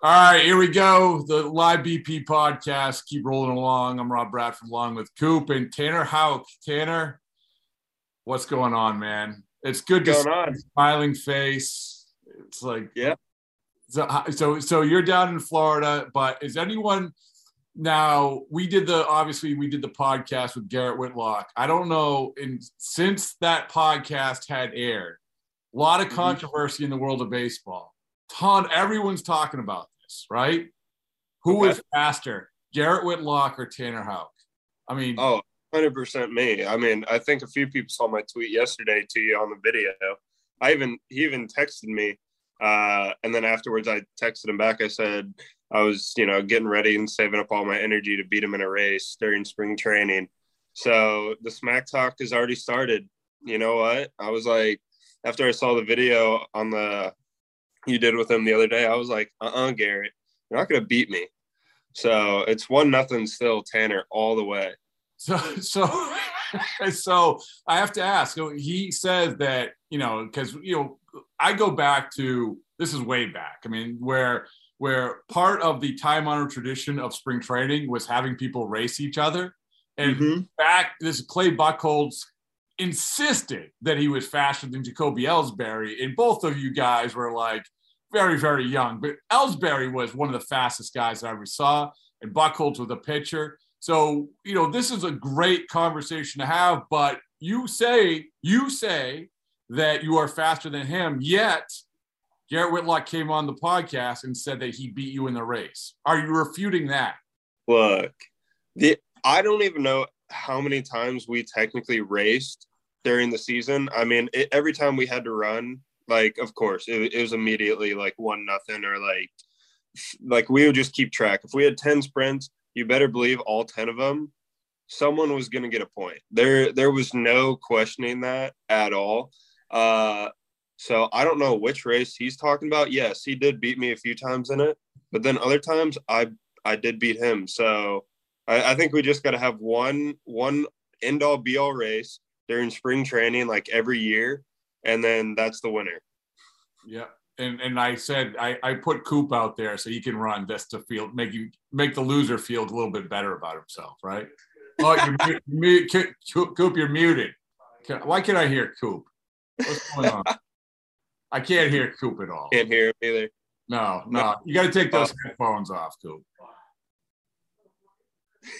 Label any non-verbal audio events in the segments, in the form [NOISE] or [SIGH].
All right, here we go. The live BP podcast. Keep rolling along. I'm Rob Bradford along with Coop and Tanner Houck. Tanner, what's going on, man? It's good to Going see on? smiling face. It's like Yeah. So, so, so you're down in Florida, but is anyone now? We did the obviously we did the podcast with Garrett Whitlock. I don't know, and since that podcast had aired, a lot of Mhm. controversy in the world of baseball. Ton, everyone's talking about this, right? Who Okay. faster, Garrett Whitlock or Tanner Houck? I mean, Oh, 100% me. I mean, I think a few people saw my tweet yesterday to you on the video. I even, he even texted me. Uh, and then afterwards, I texted him back. I said, I was, you know, getting ready and saving up all my energy to beat him in a race during spring training. So the smack talk has already started. You know what? I was like, after I saw the video on the, you did with him the other day, I was like, uh uh Garrett, you're not going to beat me. So it's one nothing still, Tanner, all the way. So, [LAUGHS] so, [LAUGHS] so I have to ask. He says that you know because you know I go back to this is way back. I mean, where where part of the time honored tradition of spring training was having people race each other, and Mhm. back this Clay Buchholz insisted that he was faster than Jacoby Ellsbury, and both of you guys were like very very young, but Ellsbury was one of the fastest guys I ever saw, and Buchholz was a pitcher. So, you know, this is a great conversation to have, but you say, you say that you are faster than him, yet Garrett Whitlock came on the podcast and said that he beat you in the race. Are you refuting that? Look, the I don't even know how many times we technically raced during the season. I mean, it, every time we had to run, like, of course, it, it was immediately like one nothing or like, like we would just keep track. If we had ten sprints, you better believe all ten of them, someone was going to get a point. There, there was no questioning that at all. Uh, so I don't know which race he's talking about. Yes, he did beat me a few times in it, but then other times I I did beat him. So I, I think we just got to have one one end all be all race during spring training, like every year, and then that's the winner. Yeah. And, and I said I, I put Coop out there so he can run just to feel make you make the loser feel a little bit better about himself, right? [LAUGHS] Oh, you're mute, mute, Coop, you're muted. Why can't I hear Coop? What's going on? [LAUGHS] I can't hear Coop at all. Can't hear him either. No, no. You got to take those oh. headphones off, Coop.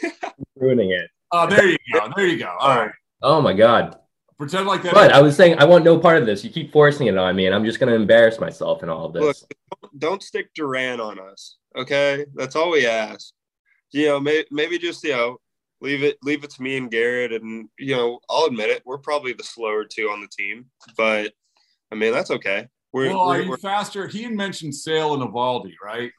[LAUGHS] ruining it. Oh, there you go. There you go. All right. Oh my god. Pretend like that. But I was saying I want no part of this. You keep forcing it on me, and I'm just gonna embarrass myself in all of this. Look, this. don't stick Duran on us, okay? That's all we ask. You know, may, maybe just you know, leave it leave it to me and Garrett, and you know, I'll admit it. We're probably the slower two on the team, but I mean that's okay. We're, well, we're, you we're faster? He had mentioned Sale and Eovaldi, right?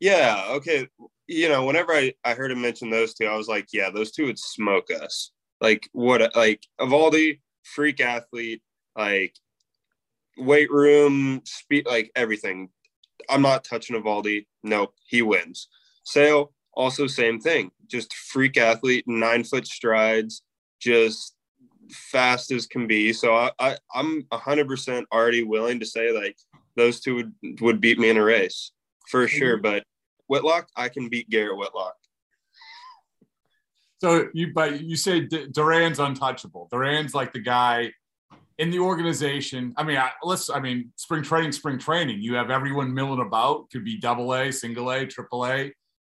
yeah, okay. You know, whenever I I heard him mention those two, I was like, yeah, those two would smoke us. Like what? Like Eovaldi, freak athlete, like weight room, speed, like everything. I'm not touching Eovaldi. Nope, he wins. Sale, also same thing. Just freak athlete, nine foot strides, just fast as can be. So I, I I'm hundred percent already willing to say like those two would would beat me in a race for sure. Mm-hmm. But Whitlock, I can beat Garrett Whitlock. So you, but you say D- Duran's untouchable. Duran's like the guy in the organization. I mean, I, let's. I mean, spring training, spring training. You have everyone milling about. Could be double A, single A, triple A,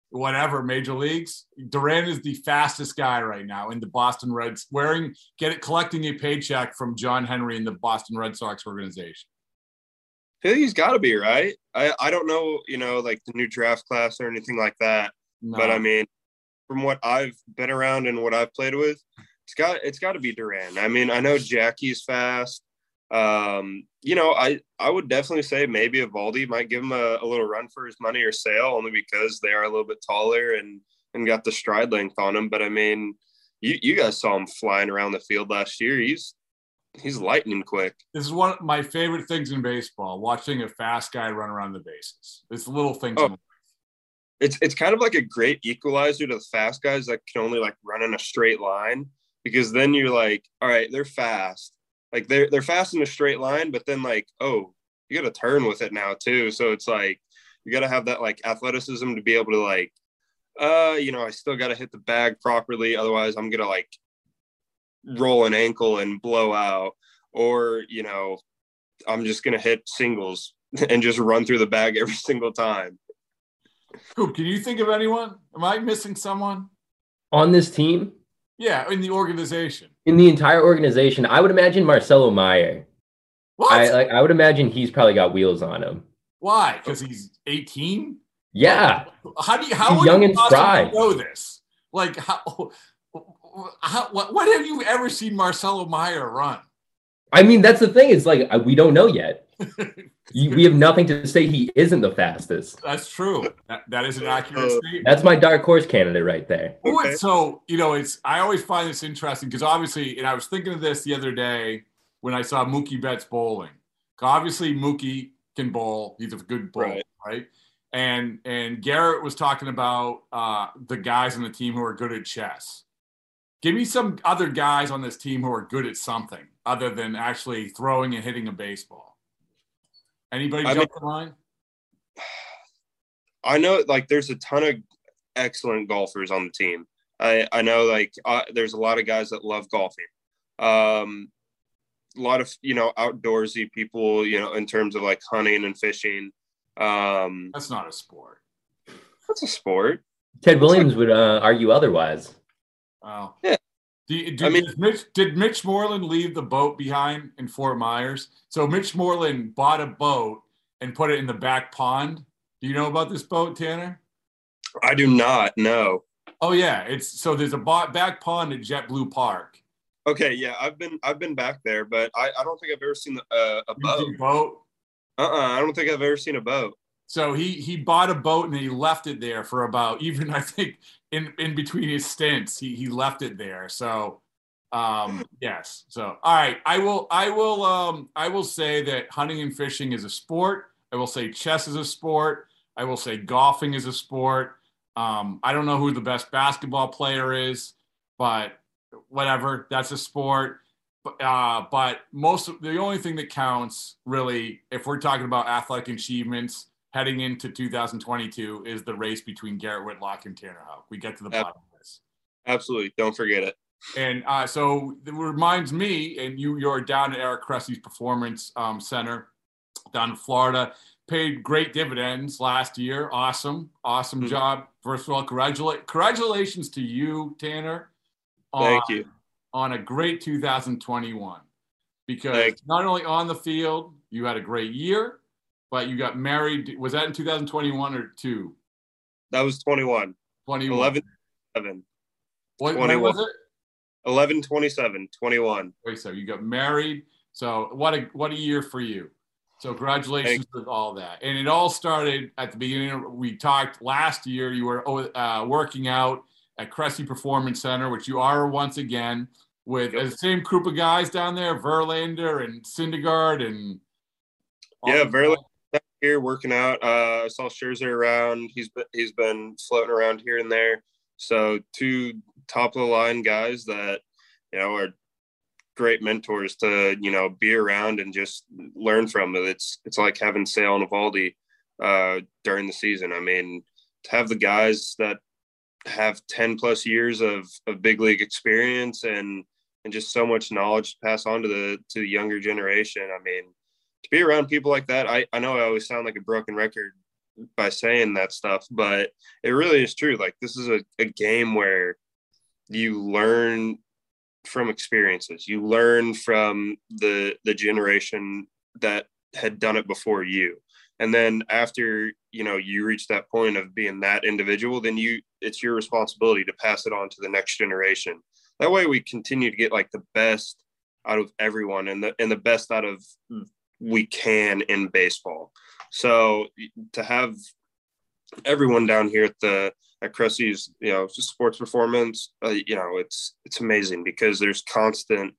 whatever. Major leagues. Duran is the fastest guy right now in the Boston Reds, wearing get it, collecting a paycheck from John Henry in the Boston Red Sox organization. He's got to be right. I I don't know, you know, like the new draft class or anything like that. No. But I mean, from what I've been around and what I've played with, it's got it's got to be Duran. I mean, I know Jackie's fast. Um, you know, I I would definitely say maybe Eovaldi might give him a, a little run for his money or sale only because they are a little bit taller and and got the stride length on him. But I mean, you you guys saw him flying around the field last year. He's he's lightning quick. this is one of my favorite things in baseball: watching a fast guy run around the bases. It's little things. Oh. It's it's kind of like a great equalizer to the fast guys that can only like run in a straight line because then you're like, all right, they're fast. Like they're they're fast in a straight line, but then like, oh, you got to turn with it now too. So it's like you got to have that like athleticism to be able to like, uh, you know, I still got to hit the bag properly. Otherwise, I'm gonna like roll an ankle and blow out, or you know, I'm just gonna hit singles [LAUGHS] and just run through the bag every single time. Coop, can you think of anyone? Am I missing someone? On this team? Yeah, in the organization. In the entire organization, I would imagine Marcelo Meyer. What? I like I would imagine he's probably got wheels on him. Why? Because he's 18? Yeah. How do you how He's would young you and spry. know this? Like how, how what, when have you ever seen Marcelo Meyer run? I mean, that's the thing. It's like we don't know yet. [LAUGHS] You- we have nothing to say he isn't the fastest. That's true. That, that is an accurate Uh, statement. That's my dark horse candidate right there. Okay. So, you know, it's I always find this interesting because obviously, and I was thinking of this the other day when I saw Mookie Betts bowling. Obviously, Mookie can bowl. He's a good bowler, right? Right. And and Garrett was talking about uh, the guys on the team who are good at chess. Give me some other guys on this team who are good at something other than actually throwing and hitting a baseball. Anybody I jump to mind? I know like there's a ton of excellent golfers on the team. I I know like uh, there's a lot of guys that love golfing. Um, a lot of you know outdoorsy people, you know, in terms of like hunting and fishing. Um, That's not a sport. that's a sport. Ted Williams would uh, argue otherwise. Wow. Yeah. Do you, do, I mean- did, Mitch, did Mitch Moreland leave the boat behind in Fort Myers? So Mitch Moreland bought a boat and put it in the back pond. Do you know about this boat, Tanner? I do not know. Oh yeah, it's so there's a back pond at JetBlue Park. Okay, yeah, I've been I've been back there, but I, I don't think I've ever seen uh, a boat. boat. Uh uh I don't think I've ever seen a boat. So he he bought a boat and he left it there for about [LAUGHS] even I think in in between his stints he he left it there. So um [LAUGHS] yes. So all right, I will I will um I will say that hunting and fishing is a sport. I will say chess is a sport. I will say golfing is a sport. Um I don't know who the best basketball player is, but whatever, that's a sport. But, uh, but most of the only thing that counts really, if we're talking about athletic achievements heading into 2022, is the race between Garrett Whitlock and Tanner Houck. We get to the bottom of this. Absolutely, don't forget it. And uh, so it reminds me, and you you're down at Eric Cressey's Performance um, Center down in Florida. Paid great dividends last year. Awesome, awesome Mhm. job. First of all, congratulate, congratulations to you, Tanner. Thank on- you. On a great 2021, because Thank not only on the field you had a great year, but you got married. Was that in 2021 or two? That was 21. 21. 11 7. What, when 21. was it? 11 27 21 Wait, so you got married. So what a what a year for you. So congratulations Thank with all that. And it all started at the beginning. Of, we talked last year. You were uh, working out at Cressey Performance Center, which you are once again with Yep. the same group of guys down there, Verlander and Syndergaard and Yeah, Verlander. Here working out. Uh i saw Scherzer around. He's been he's been floating around here and there. So two top of the line guys that you know are great mentors to you know be around and just learn from. It's it's like having Sale and Eovaldi uh during the season. I mean to have the guys that have 10 plus years of of big league experience and and just so much knowledge to pass on to the to the younger generation i mean to be around people like that I, I know i always sound like a broken record by saying that stuff but it really is true. Like this is a, a game where you learn from experiences. You learn from the the generation that had done it before you. And then after you know you reach that point of being that individual then you it's your responsibility to pass it on to the next generation. That way we continue to get like the best out of everyone and the and the best out of we can in baseball so to have everyone down here at the at Cressey's, you know, sports performance, uh, you know, it's it's amazing because there's constant,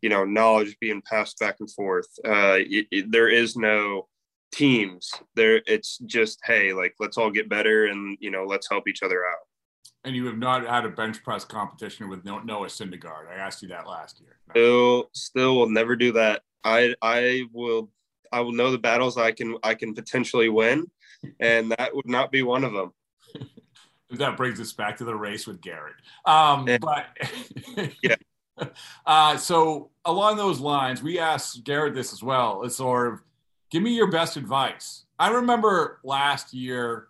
you know, knowledge being passed back and forth. Uh, it, it- there is no teams there. It's just hey, like let's all get better and you know let's help each other out. And you have not had a bench press competition with No- Noah Syndergaard. I asked you that last year. Still, still will never do that. I I will I will know the battles I can I can potentially win, and that would not be one of them. [LAUGHS] that brings us back to the race with Garrett. Um, yeah. But [LAUGHS] yeah. [LAUGHS] Uh, so along those lines, we asked Garrett this as well. It's sort of give me your best advice. I remember last year,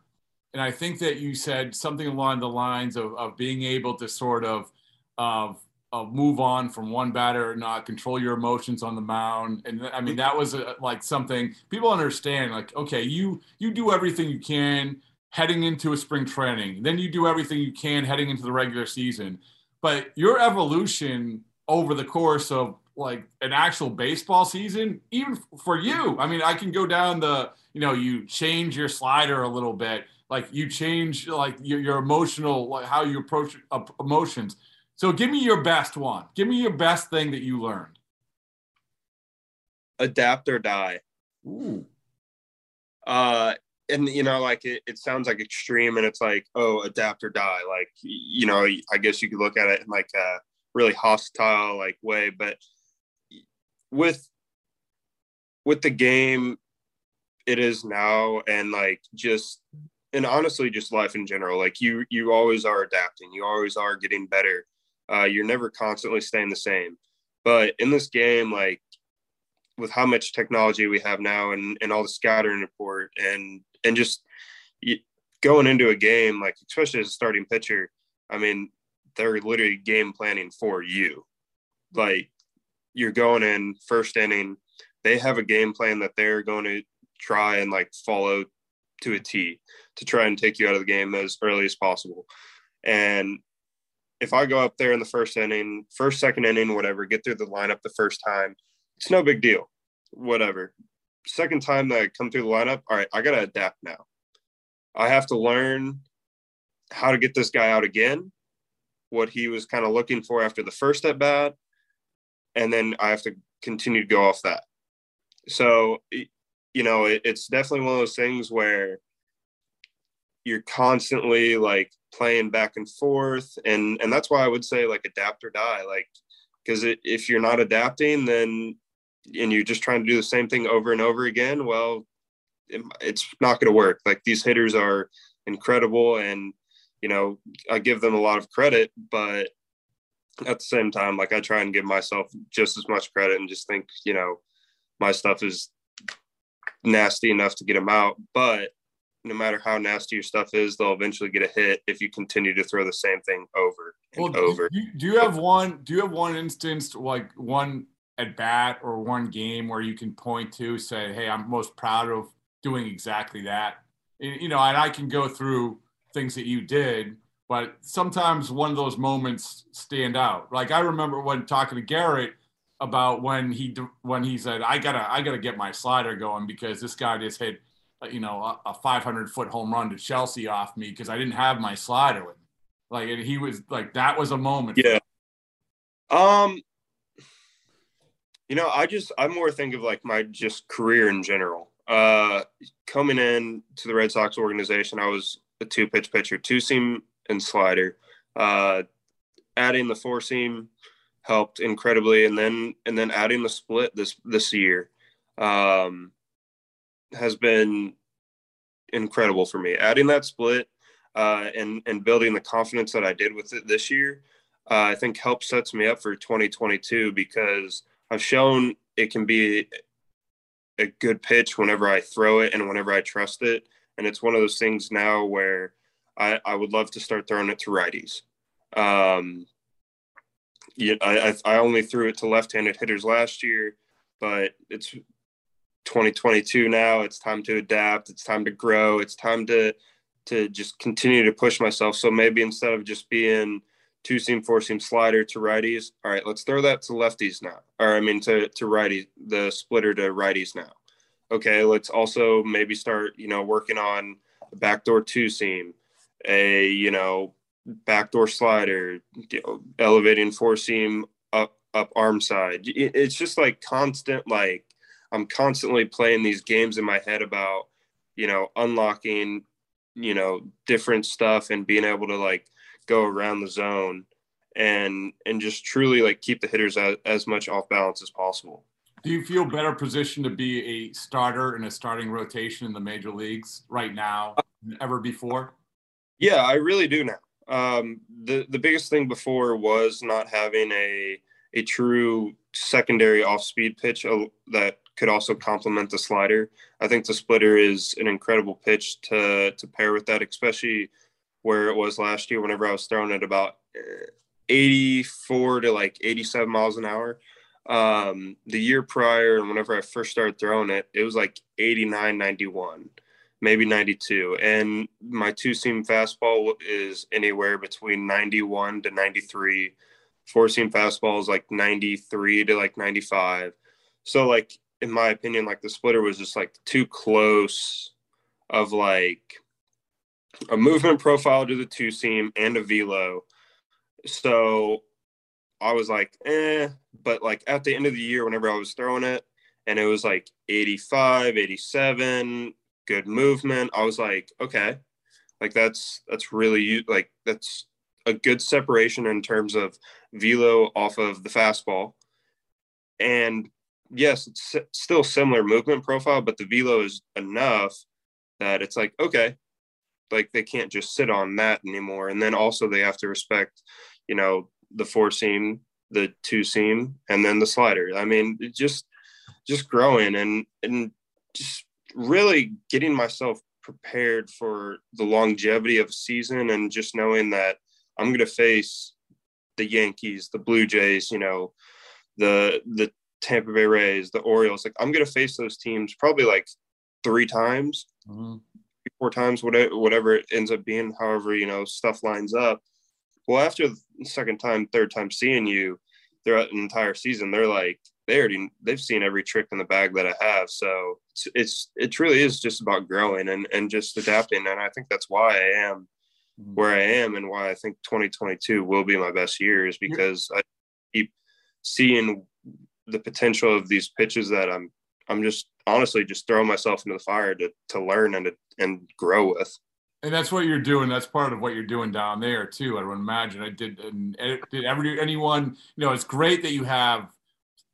and I think that you said something along the lines of, of being able to sort of, of, of move on from one batter, or not control your emotions on the mound. And I mean, that was a, like something people understand like, okay, you, you do everything you can heading into a spring training, then you do everything you can heading into the regular season. But your evolution over the course of like an actual baseball season, even for you. I mean, I can go down the, you know, you change your slider a little bit, like you change like your, your emotional, like how you approach uh, emotions. So give me your best one. Give me your best thing that you learned. Adapt or die. Ooh. Uh, and you know, like it, it sounds like extreme, and it's like, oh, adapt or die. Like, you know, I guess you could look at it in like a really hostile like way, but with with the game it is now and like just and honestly just life in general like you you always are adapting you always are getting better uh, you're never constantly staying the same but in this game like with how much technology we have now and and all the scouting report and and just going into a game like especially as a starting pitcher i mean they're literally game planning for you like you're going in first inning, they have a game plan that they're going to try and like follow to a T to try and take you out of the game as early as possible. And if I go up there in the first inning, first, second inning, whatever, get through the lineup the first time, it's no big deal. Whatever. Second time that I come through the lineup, all right, I got to adapt now. I have to learn how to get this guy out again, what he was kind of looking for after the first at bat, and then I have to continue to go off that. So, you know, it, it's definitely one of those things where you're constantly like playing back and forth, and and that's why I would say like adapt or die, like because if you're not adapting, then and you're just trying to do the same thing over and over again, well, it, it's not going to work. Like these hitters are incredible, and you know I give them a lot of credit, but at the same time, like I try and give myself just as much credit and just think, you know, my stuff is nasty enough to get them out. But no matter how nasty your stuff is, they'll eventually get a hit if you continue to throw the same thing over and well, over. Do you, do you have one? Do you have one instance, like one at bat or one game, where you can point to say, "Hey, I'm most proud of doing exactly that." You know, and I can go through things that you did but sometimes one of those moments stand out. Like I remember when talking to Garrett about when he when he said I gotta I gotta get my slider going because this guy just hit you know a, 500 foot home run to Chelsea off me because I didn't have my slider with me. Like and he was like that was a moment. Yeah. Um. You know, I just I more think of like my just career in general. Uh, coming in to the Red Sox organization, I was a two pitch pitcher, two seam and slider. Uh, adding the four seam helped incredibly, and then and then adding the split this this year um, has been incredible for me. Adding that split uh, and and building the confidence that I did with it this year, uh, I think helps sets me up for 2022 because I've shown it can be a good pitch whenever I throw it and whenever I trust it. And it's one of those things now where I, I would love to start throwing it to righties. Um, yeah, I, I only threw it to left-handed hitters last year, but it's 2022 now. It's time to adapt. It's time to grow. It's time to to just continue to push myself. So maybe instead of just being two seam, four seam slider to righties, all right, let's throw that to lefties now. Or I mean to to righties, the splitter to righties now. Okay, let's also maybe start, you know, working on a backdoor two seam a you know backdoor slider, you know, elevating four seam up up arm side. It's just like constant like I'm constantly playing these games in my head about you know unlocking you know different stuff and being able to like go around the zone and and just truly like keep the hitters as, as much off balance as possible. Do you feel better positioned to be a starter in a starting rotation in the major leagues right now than ever before? Yeah, I really do now. Um, the the biggest thing before was not having a a true secondary off speed pitch that could also complement the slider. I think the splitter is an incredible pitch to to pair with that, especially where it was last year whenever I was throwing it about uh, 84 to like 87 miles an hour. Um, the year prior, and whenever I first started throwing it, it was like 89, 91, maybe 92. And my two seam fastball is anywhere between 91 to 93. Four seam fastball is like 93 to like 95. So, like, in my opinion, like the splitter was just like too close of like a movement profile to the two seam and a velo. So I was like, eh. But like at the end of the year, whenever I was throwing it and it was like 85, 87, good movement, I was like, okay, like that's that's really like that's a good separation in terms of velo off of the fastball. And yes, it's still similar movement profile, but the velo is enough that it's like, okay, like they can't just sit on that anymore. And then also they have to respect, you know, the four seam, the two seam, and then the slider. I mean, just just growing and and just really getting myself prepared for the longevity of season and just knowing that I'm going to face the Yankees, the Blue Jays, you know, the the Tampa Bay Rays, the Orioles. Like I'm going to face those teams probably like three times, mm-hmm. four times, whatever whatever it ends up being. However, you know, stuff lines up. Well, after the second time, third time seeing you throughout an entire season, they're like they already they've seen every trick in the bag that I have. So it's, it's it really is just about growing and and just adapting. And I think that's why I am mm-hmm. where I am and why I think 2022 will be my best year is because I keep seeing the potential of these pitches that I'm I'm just honestly just throwing myself into the fire to to learn and to, and grow with. And that's what you're doing. That's part of what you're doing down there too. I would imagine. I did. And did every anyone? You know, it's great that you have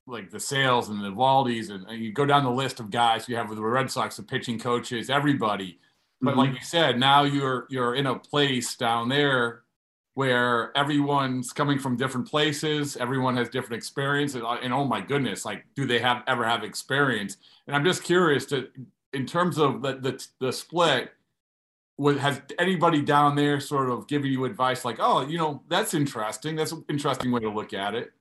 like the sales and the Valdis, and, and you go down the list of guys you have with the Red Sox, the pitching coaches, everybody. But mm-hmm. like you said, now you're you're in a place down there where everyone's coming from different places, everyone has different experiences, and oh my goodness, like do they have ever have experience? And I'm just curious to, in terms of the the, the split, has anybody down there sort of given you advice like, oh, you know, that's interesting, that's an interesting way to look at it?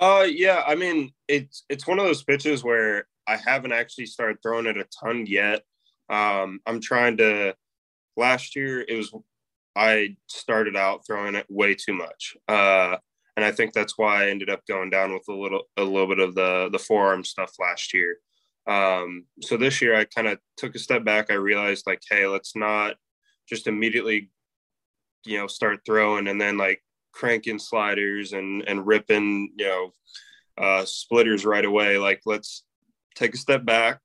Uh, yeah, I mean, it's it's one of those pitches where I haven't actually started throwing it a ton yet. Um, I'm trying to. Last year, it was I started out throwing it way too much. Uh, and I think that's why I ended up going down with a little a little bit of the the forearm stuff last year. Um, so this year I kind of took a step back. I realized like, hey, let's not just immediately, you know, start throwing and then like cranking sliders and and ripping, you know, uh, splitters right away. Like, let's take a step back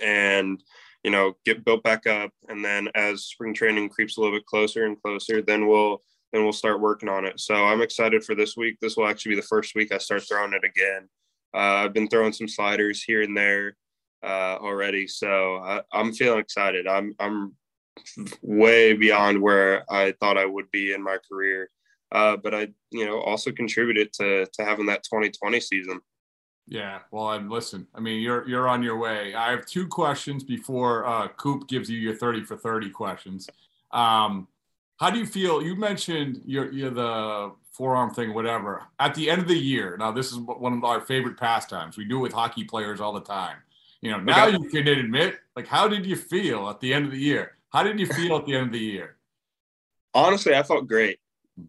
and you know get built back up. And then as spring training creeps a little bit closer and closer then we'll then we'll start working on it. So i'm excited for this week. This will actually be the first week i start throwing it again. Uh, i've been throwing some sliders here and there uh, already. So I, i'm feeling excited. I'm i'm way beyond where i thought i would be in my career. Uh, but i you know also contributed to to having that 2020 season yeah, well, and listen, I mean, you're you're on your way. I have two questions before uh, Coop gives you your thirty for thirty questions. Um, how do you feel? You mentioned your you're the forearm thing, whatever. At the end of the year, now this is one of our favorite pastimes. We do it with hockey players all the time. You know, now okay. you can admit, like, how did you feel at the end of the year? How did you feel at the end of the year? Honestly, I felt great.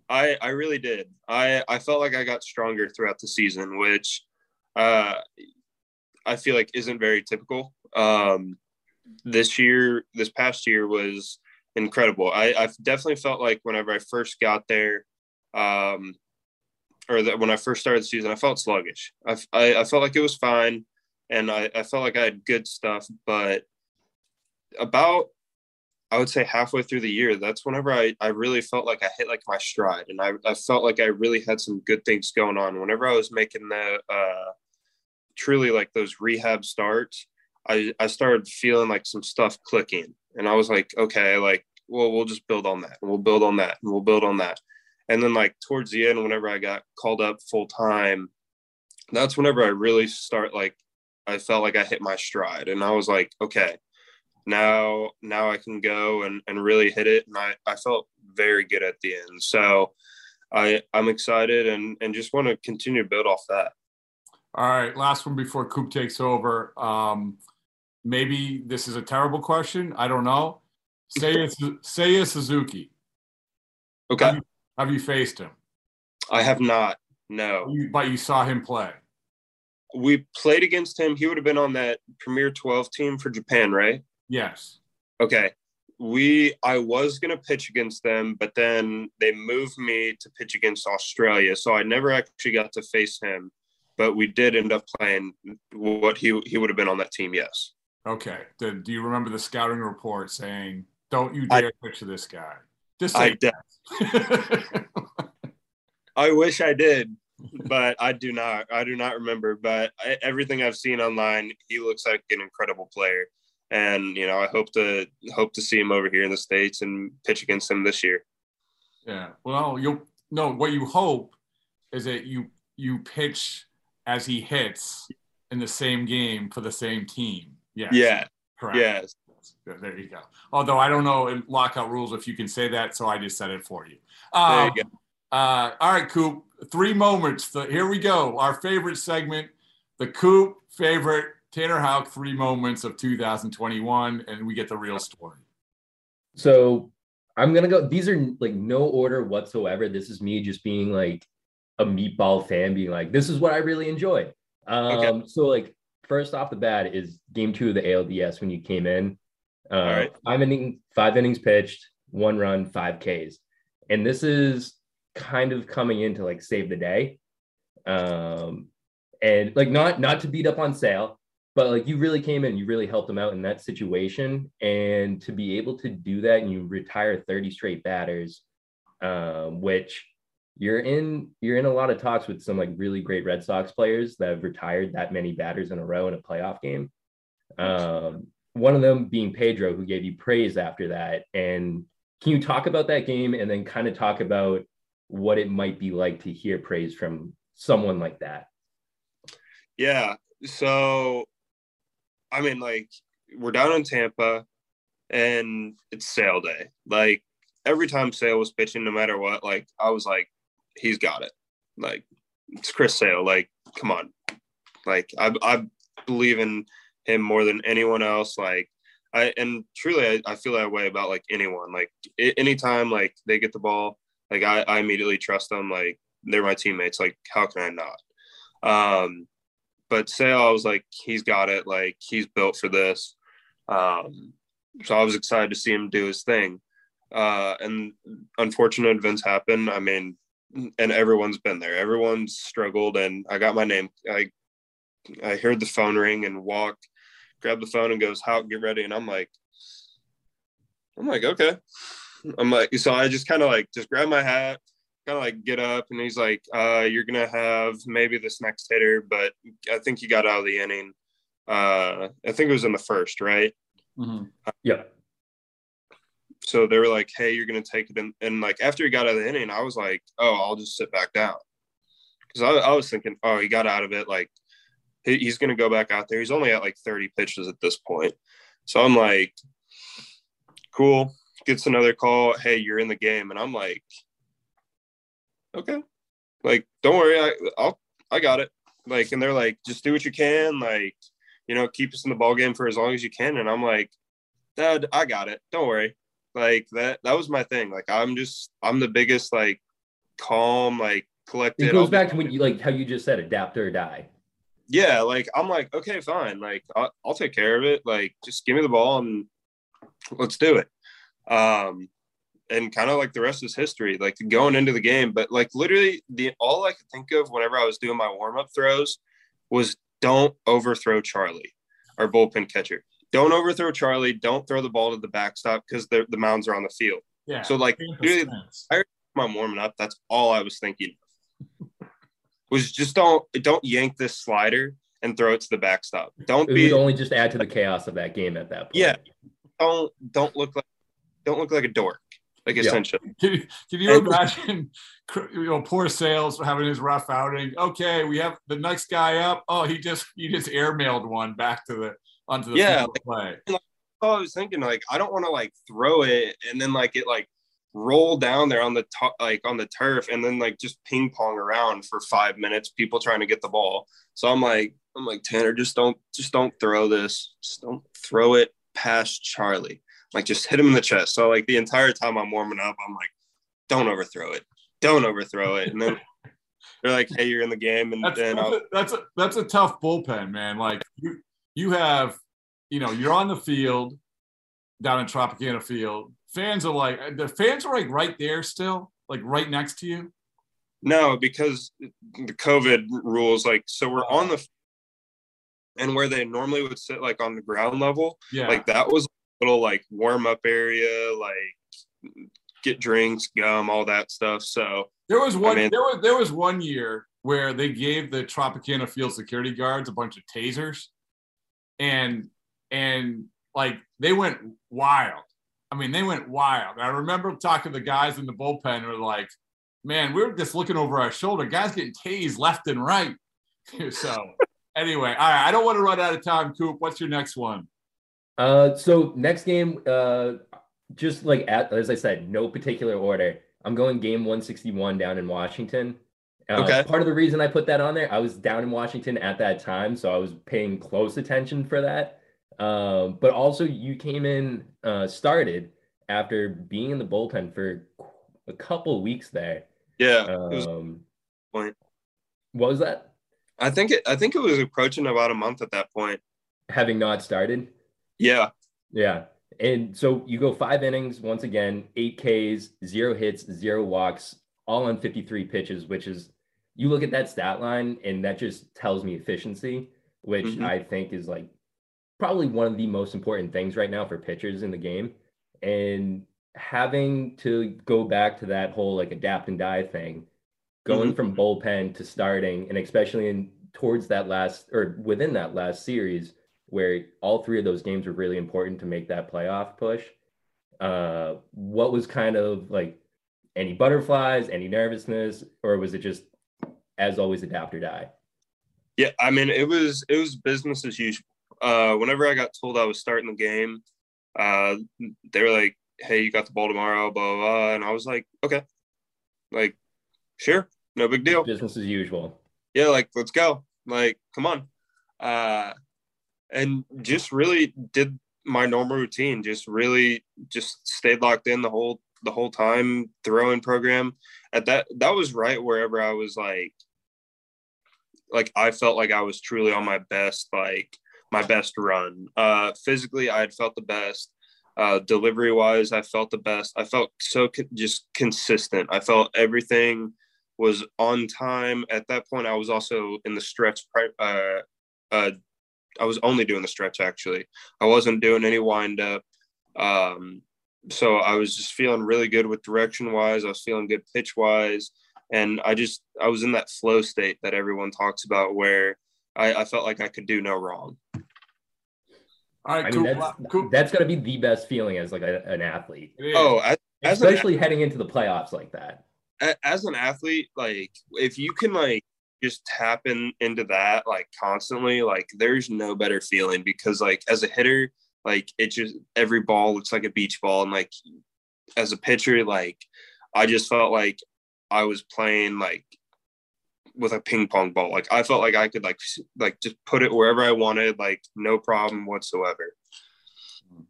I I really did. I I felt like I got stronger throughout the season, which uh, I feel like isn't very typical. Um, this year, this past year was incredible. I, I definitely felt like whenever I first got there, um, or that when I first started the season, I felt sluggish. I, I, I felt like it was fine, and I, I felt like I had good stuff. But about I would say halfway through the year, that's whenever I, I really felt like I hit like my stride and I, I felt like I really had some good things going on. Whenever I was making the uh, truly like those rehab starts, I, I started feeling like some stuff clicking. And I was like, okay, like, well, we'll just build on that and we'll build on that and we'll build on that. And then like towards the end, whenever I got called up full time, that's whenever I really start like I felt like I hit my stride and I was like, okay, now now I can go and, and really hit it. And I, I felt very good at the end. So I I'm excited and and just want to continue to build off that. All right, last one before Coop takes over. Um, maybe this is a terrible question. I don't know. Seiya, [LAUGHS] Seiya Suzuki. Okay. Have you, have you faced him? I have not. No. You, but you saw him play. We played against him. He would have been on that Premier 12 team for Japan, right? Yes. Okay. We I was gonna pitch against them, but then they moved me to pitch against Australia. So I never actually got to face him. But we did end up playing what he he would have been on that team, yes. Okay. Do, do you remember the scouting report saying, "Don't you dare I, pitch to this guy"? Just I, [LAUGHS] I wish I did, but I do not. I do not remember. But I, everything I've seen online, he looks like an incredible player, and you know, I hope to hope to see him over here in the states and pitch against him this year. Yeah. Well, you'll no. What you hope is that you you pitch as he hits in the same game for the same team. Yes. Yeah. Correct. Yes. There you go. Although I don't know in lockout rules if you can say that, so I just said it for you. Um, there you go. Uh, all right, Coop. Three moments. here we go. Our favorite segment, the Coop favorite Tanner Houck three moments of 2021, and we get the real story. So I'm gonna go. These are like no order whatsoever. This is me just being like a meatball fan, being like, this is what I really enjoy. Um, okay. So like first off the bat is game two of the ALDS when you came in. Uh, All right. Five inning, five innings pitched, one run, five Ks, and this is kind of coming in to like save the day. Um, and like not not to beat up on Sale, but like you really came in, you really helped them out in that situation, and to be able to do that and you retire 30 straight batters, um, which you're in you're in a lot of talks with some like really great Red Sox players that have retired that many batters in a row in a playoff game. Um, one of them being Pedro, who gave you praise after that. And can you talk about that game and then kind of talk about what it might be like to hear praise from someone like that. Yeah. So, I mean, like, we're down in Tampa and it's sale day. Like, every time Sale was pitching, no matter what, like, I was like, he's got it. Like, it's Chris Sale. Like, come on. Like, I, I believe in him more than anyone else. Like, I, and truly, I, I feel that way about like anyone. Like, anytime, like, they get the ball, like I, I immediately trust them. Like they're my teammates. Like how can I not? Um, but Sale, I was like, he's got it. Like he's built for this. Um, so I was excited to see him do his thing. Uh, and unfortunate events happen. I mean, and everyone's been there. Everyone's struggled, and I got my name. I I heard the phone ring and walk, grab the phone and goes, "How get ready?" And I'm like, I'm like, okay. I'm like, so I just kind of like just grab my hat, kind of like get up, and he's like, uh, "You're gonna have maybe this next hitter, but I think he got out of the inning. Uh, I think it was in the first, right? Mm-hmm. Yeah. So they were like, "Hey, you're gonna take it," in. and like after he got out of the inning, I was like, "Oh, I'll just sit back down," because I, I was thinking, "Oh, he got out of it. Like he, he's gonna go back out there. He's only at like 30 pitches at this point." So I'm like, "Cool." gets another call, hey, you're in the game. And I'm like, okay. Like, don't worry, I I'll I got it. Like, and they're like, just do what you can, like, you know, keep us in the ball game for as long as you can. And I'm like, Dad, I got it. Don't worry. Like that that was my thing. Like I'm just I'm the biggest like calm, like collected. It goes back to when you like how you just said adapt or die. Yeah, like I'm like, okay, fine. Like I'll, I'll take care of it. Like just give me the ball and let's do it um, and kind of like the rest is history, like going into the game. But like literally, the all I could think of whenever I was doing my warm up throws was don't overthrow Charlie, our bullpen catcher. Don't overthrow Charlie. Don't throw the ball to the backstop because the the mounds are on the field. Yeah. So like, literally, I'm warming up. That's all I was thinking. [LAUGHS] was just don't don't yank this slider and throw it to the backstop. Don't It be would only just add to the chaos of that game at that point. Yeah. don't don't look like don't look like a dork. Like Yeah. essentially. Can, can you And- [LAUGHS] imagine, you know, poor sales having his rough outing? Okay, we have the next guy up. Oh, he just he just airmailed one back to the onto the Yeah, play. Oh, I was thinking like I don't want to like throw it and then like it like roll down there on the top like on the turf and then like just ping pong around for five minutes, people trying to get the ball. So I'm like, I'm like, Tanner, just don't just don't throw this. Just don't throw it past Charlie. Like just hit him in the chest. So like the entire time I'm warming up, I'm like, don't overthrow it. Don't overthrow it. And then [LAUGHS] they're like, hey, you're in the game. And That's then that's a, that's a that's a tough bullpen, man. Like you you have, you know, you're on the field down in Tropicana Field. Fans are like uh, the fans are like right there still, like right next to you. No, because the COVID rules, like, so we're on the, and where they normally would sit, like on the ground level, Yeah. like that was a little like warm up area, like get drinks, gum, all that stuff. So There was one. mean- there was there was one year where they gave the Tropicana Field security guards a bunch of tasers, and and like they went wild. I mean, they went wild. I remember talking to the guys in the bullpen who were like, "Man, we were just looking over our shoulder. Guys getting tased left and right." [LAUGHS] so anyway, all right. I don't want to run out of time, Coop. What's your next one? Uh, so next game, uh, just like at, as I said, no particular order. I'm going game 161 down in Washington. Uh, Okay. Part of the reason I put that on there, I was down in Washington at that time, so I was paying close attention for that. Um, but also, you came in, uh, started after being in the bullpen for a couple weeks there. yeah, was, Um, point. what was that? I think it, I think it was approaching about a month at that point. Having not started. Yeah, Yeah. And so you go five innings once again, eight Ks, zero hits, zero walks, all on 53 pitches, which is you look at that stat line and that just tells me efficiency, which Mhm. I think is like probably one of the most important things right now for pitchers in the game. And having to go back to that whole like adapt and die thing, going Mhm. from bullpen to starting, and especially in towards that last or within that last series where all three of those games were really important to make that playoff push. Uh, what was kind of like any butterflies, any nervousness, or was it just as always adapt or die? Yeah, I mean, it was it was business as usual. Uh, whenever I got told I was starting the game, uh, they were like, "Hey, you got the ball tomorrow," blah blah, blah. and I was like, "Okay, like, sure, no big deal." Business as usual. Yeah, like, let's go. Like, come on, uh, and just really did my normal routine. Just really just stayed locked in the whole the whole time throwing program. At that, that was right wherever I was like like I felt like I was truly on my best, like my best run. Uh, physically, I had felt the best. Uh, delivery wise, I felt the best. I felt so co- just consistent. I felt everything was on time. At that point, I was also in the stretch. Uh, uh, I was only doing the stretch actually. I wasn't doing any wind up. Um, so I was just feeling really good with direction wise. I was feeling good pitch wise and I just I was in that flow state that everyone talks about where I, I felt like I could do no wrong. All right, I mean, Coop. that's Coop. that's got to be the best feeling as like a, an athlete, Oh, as, as an, especially heading into the playoffs like that. as an athlete, like if you can like just tap in into that like constantly, like there's no better feeling because like as a hitter, like it just every ball looks like a beach ball, and like as a pitcher, like I just felt like I was playing like with a ping pong ball. Like I felt like I could like like just put it wherever I wanted, like no problem whatsoever.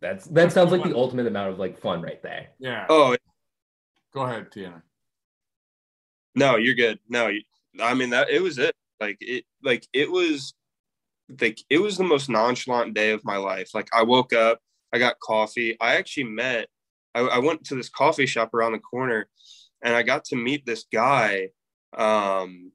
That's that sounds like the ultimate amount of like fun right there. Yeah. Oh Go ahead, Tiana. no, you're good. No, you, I mean that it was it. Like it, like it was, like it was the most nonchalant day of my life. Like I woke up, I got coffee. I actually met. I, I went to this coffee shop around the corner, and I got to meet this guy. Um,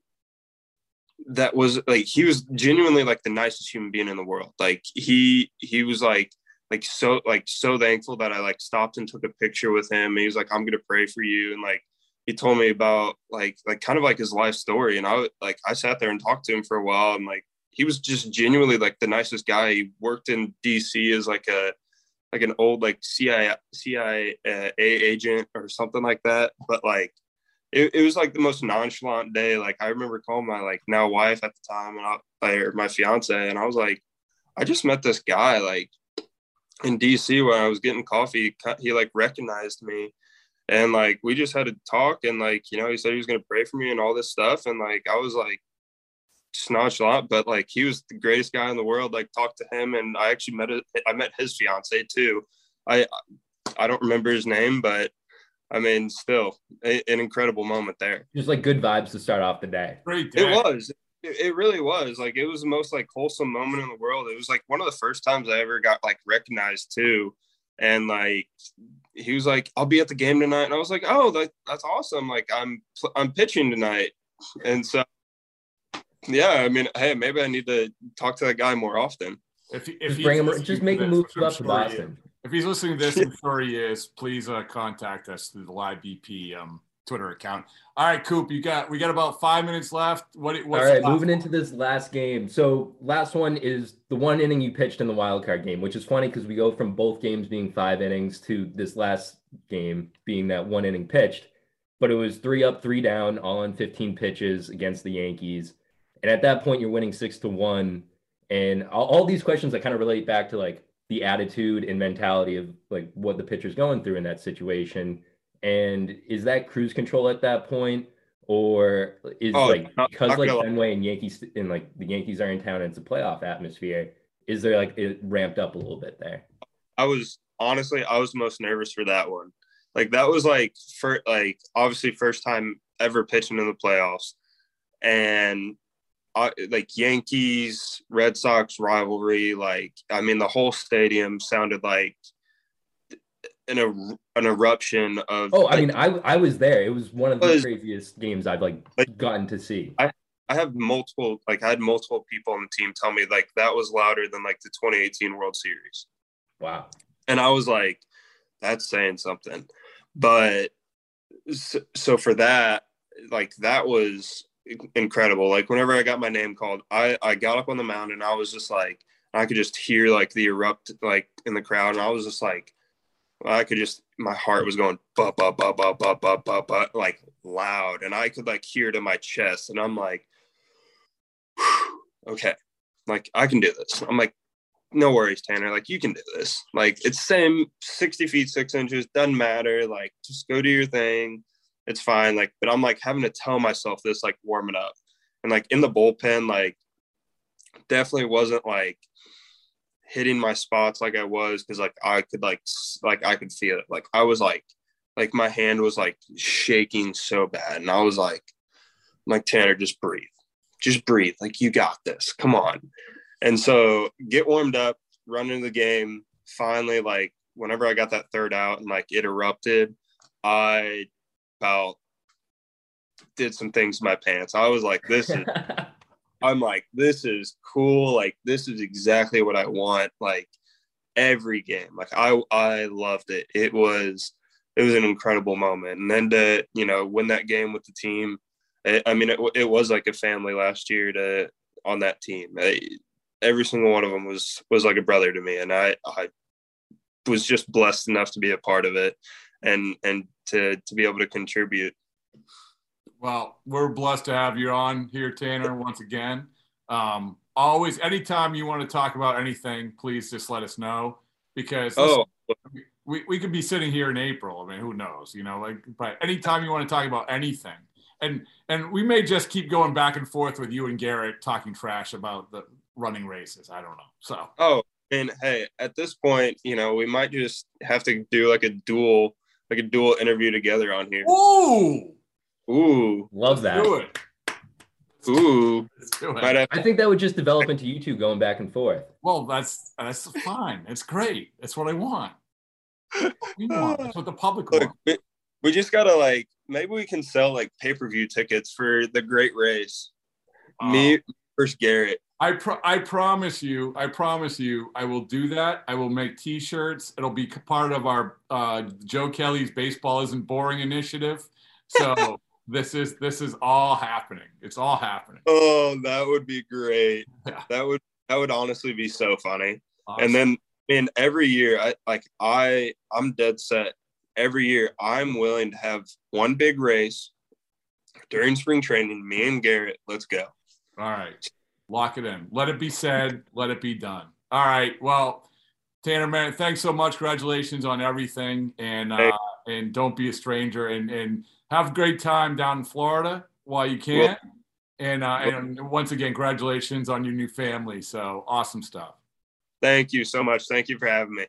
that was like he was genuinely like the nicest human being in the world. Like he he was like like so like so thankful that I like stopped and took a picture with him. And he was like, I'm gonna pray for you, and like he told me about like like kind of like his life story and i like i sat there and talked to him for a while and like he was just genuinely like the nicest guy. He worked in DC as like a like an old like CIA CIA agent or something like that. But like it, it was like the most nonchalant day. Like I remember calling my like now wife at the time and I or my fiance and I was like, I just met this guy like in DC when I was getting coffee. He like recognized me and like we just had to talk and like you know he said he was gonna pray for me and all this stuff and like I was like just lot, but like he was the greatest guy in the world. Like talked to him, and I actually met it. I met his fiance too. I I don't remember his name, but I mean, still a, an incredible moment there. Just like good vibes to start off the day. Great day. It was. It, it really was. Like it was the most like wholesome moment in the world. It was like one of the first times I ever got like recognized too, and like he was like, "I'll be at the game tonight," and I was like, "Oh, that, that's awesome! Like I'm I'm pitching tonight," and so yeah, I mean, hey, maybe I need to talk to that guy more often. If, if just bring him, just make him move up to Boston. if he's listening to this, [LAUGHS] I'm sure he is. Please uh, contact us through the live BP um, Twitter account. All right, Coop, you got we got about five minutes left. What? All right, moving one? into this last game. So last one is the one inning you pitched in the wild card game, which is funny because we go from both games being five innings to this last game being that one inning pitched. But it was three up, three down, all on 15 pitches against the Yankees. And at that point, you're winning six to one. And all, all these questions that kind of relate back to like the attitude and mentality of like what the pitcher's going through in that situation. And is that cruise control at that point? Or is oh, like because like Fenway and Yankees and like the Yankees are in town and it's a playoff atmosphere, is there like it ramped up a little bit there? I was honestly I was most nervous for that one. Like that was like for like obviously first time ever pitching in the playoffs. And uh, like Yankees Red Sox rivalry. Like I mean, the whole stadium sounded like an an eruption of. Oh, I mean, I I was there. It was one of the was, craziest games I've like, like gotten to see. I I have multiple like I had multiple people on the team tell me like that was louder than like the 2018 World Series. Wow. And I was like, that's saying something. But so, so for that, like that was incredible. Like whenever I got my name called, I I got up on the mound and I was just like I could just hear like the erupt like in the crowd and I was just like I could just my heart was going but but but but but but but but like loud and I could like hear it in my chest and I'm like okay like I can do this. I'm like no worries Tanner like you can do this. Like it's same 60 feet 6 inches doesn't matter like just go do your thing it's fine. Like, but I'm like having to tell myself this, like warming up. And like in the bullpen, like definitely wasn't like hitting my spots like I was because like I could like like I could feel it. Like I was like like my hand was like shaking so bad. And I was like, I'm like Tanner, just breathe. Just breathe. Like you got this. Come on. And so get warmed up, run into the game. Finally, like whenever I got that third out and like it erupted, I about did some things in my pants. I was like, this is [LAUGHS] I'm like, this is cool. Like, this is exactly what I want. Like every game. Like I I loved it. It was it was an incredible moment. And then to, you know, win that game with the team. It, I mean, it, it was like a family last year to on that team. I, every single one of them was was like a brother to me, and I I was just blessed enough to be a part of it and and to to be able to contribute. Well, we're blessed to have you on here, Tanner, once again. Um, always, anytime you want to talk about anything, please just let us know because oh. we, we could be sitting here in April. I mean, who knows, you know, like, but anytime you want to talk about anything and, and we may just keep going back and forth with you and Garrett talking trash about the running races. I don't know. So, oh, and hey, at this point, you know, we might just have to do like a dual like a dual interview together on here. Ooh, ooh, love that. Do it. Ooh, I think that would just develop into you two going back and forth. Well, that's that's fine. It's great. That's what I want. We want. That's what the public Look, wants. We just gotta like maybe we can sell like pay per view tickets for the great race. Me oh. versus Garrett. I pro- I promise you, I promise you, I will do that. I will make T-shirts. It'll be part of our uh, Joe Kelly's baseball isn't boring initiative. So [LAUGHS] this is this is all happening. It's all happening. Oh, that would be great. Yeah. That would that would honestly be so funny. Awesome. And then in every year, I like I I'm dead set. Every year, I'm willing to have one big race during spring training. Me and Garrett, let's go. All right. Lock it in. Let it be said. Let it be done. All right. Well, Tanner, man, thanks so much. Congratulations on everything. And uh, and don't be a stranger and and have a great time down in Florida while you can. Well- and uh, and once again, congratulations on your new family. So awesome stuff. Thank you so much. Thank you for having me.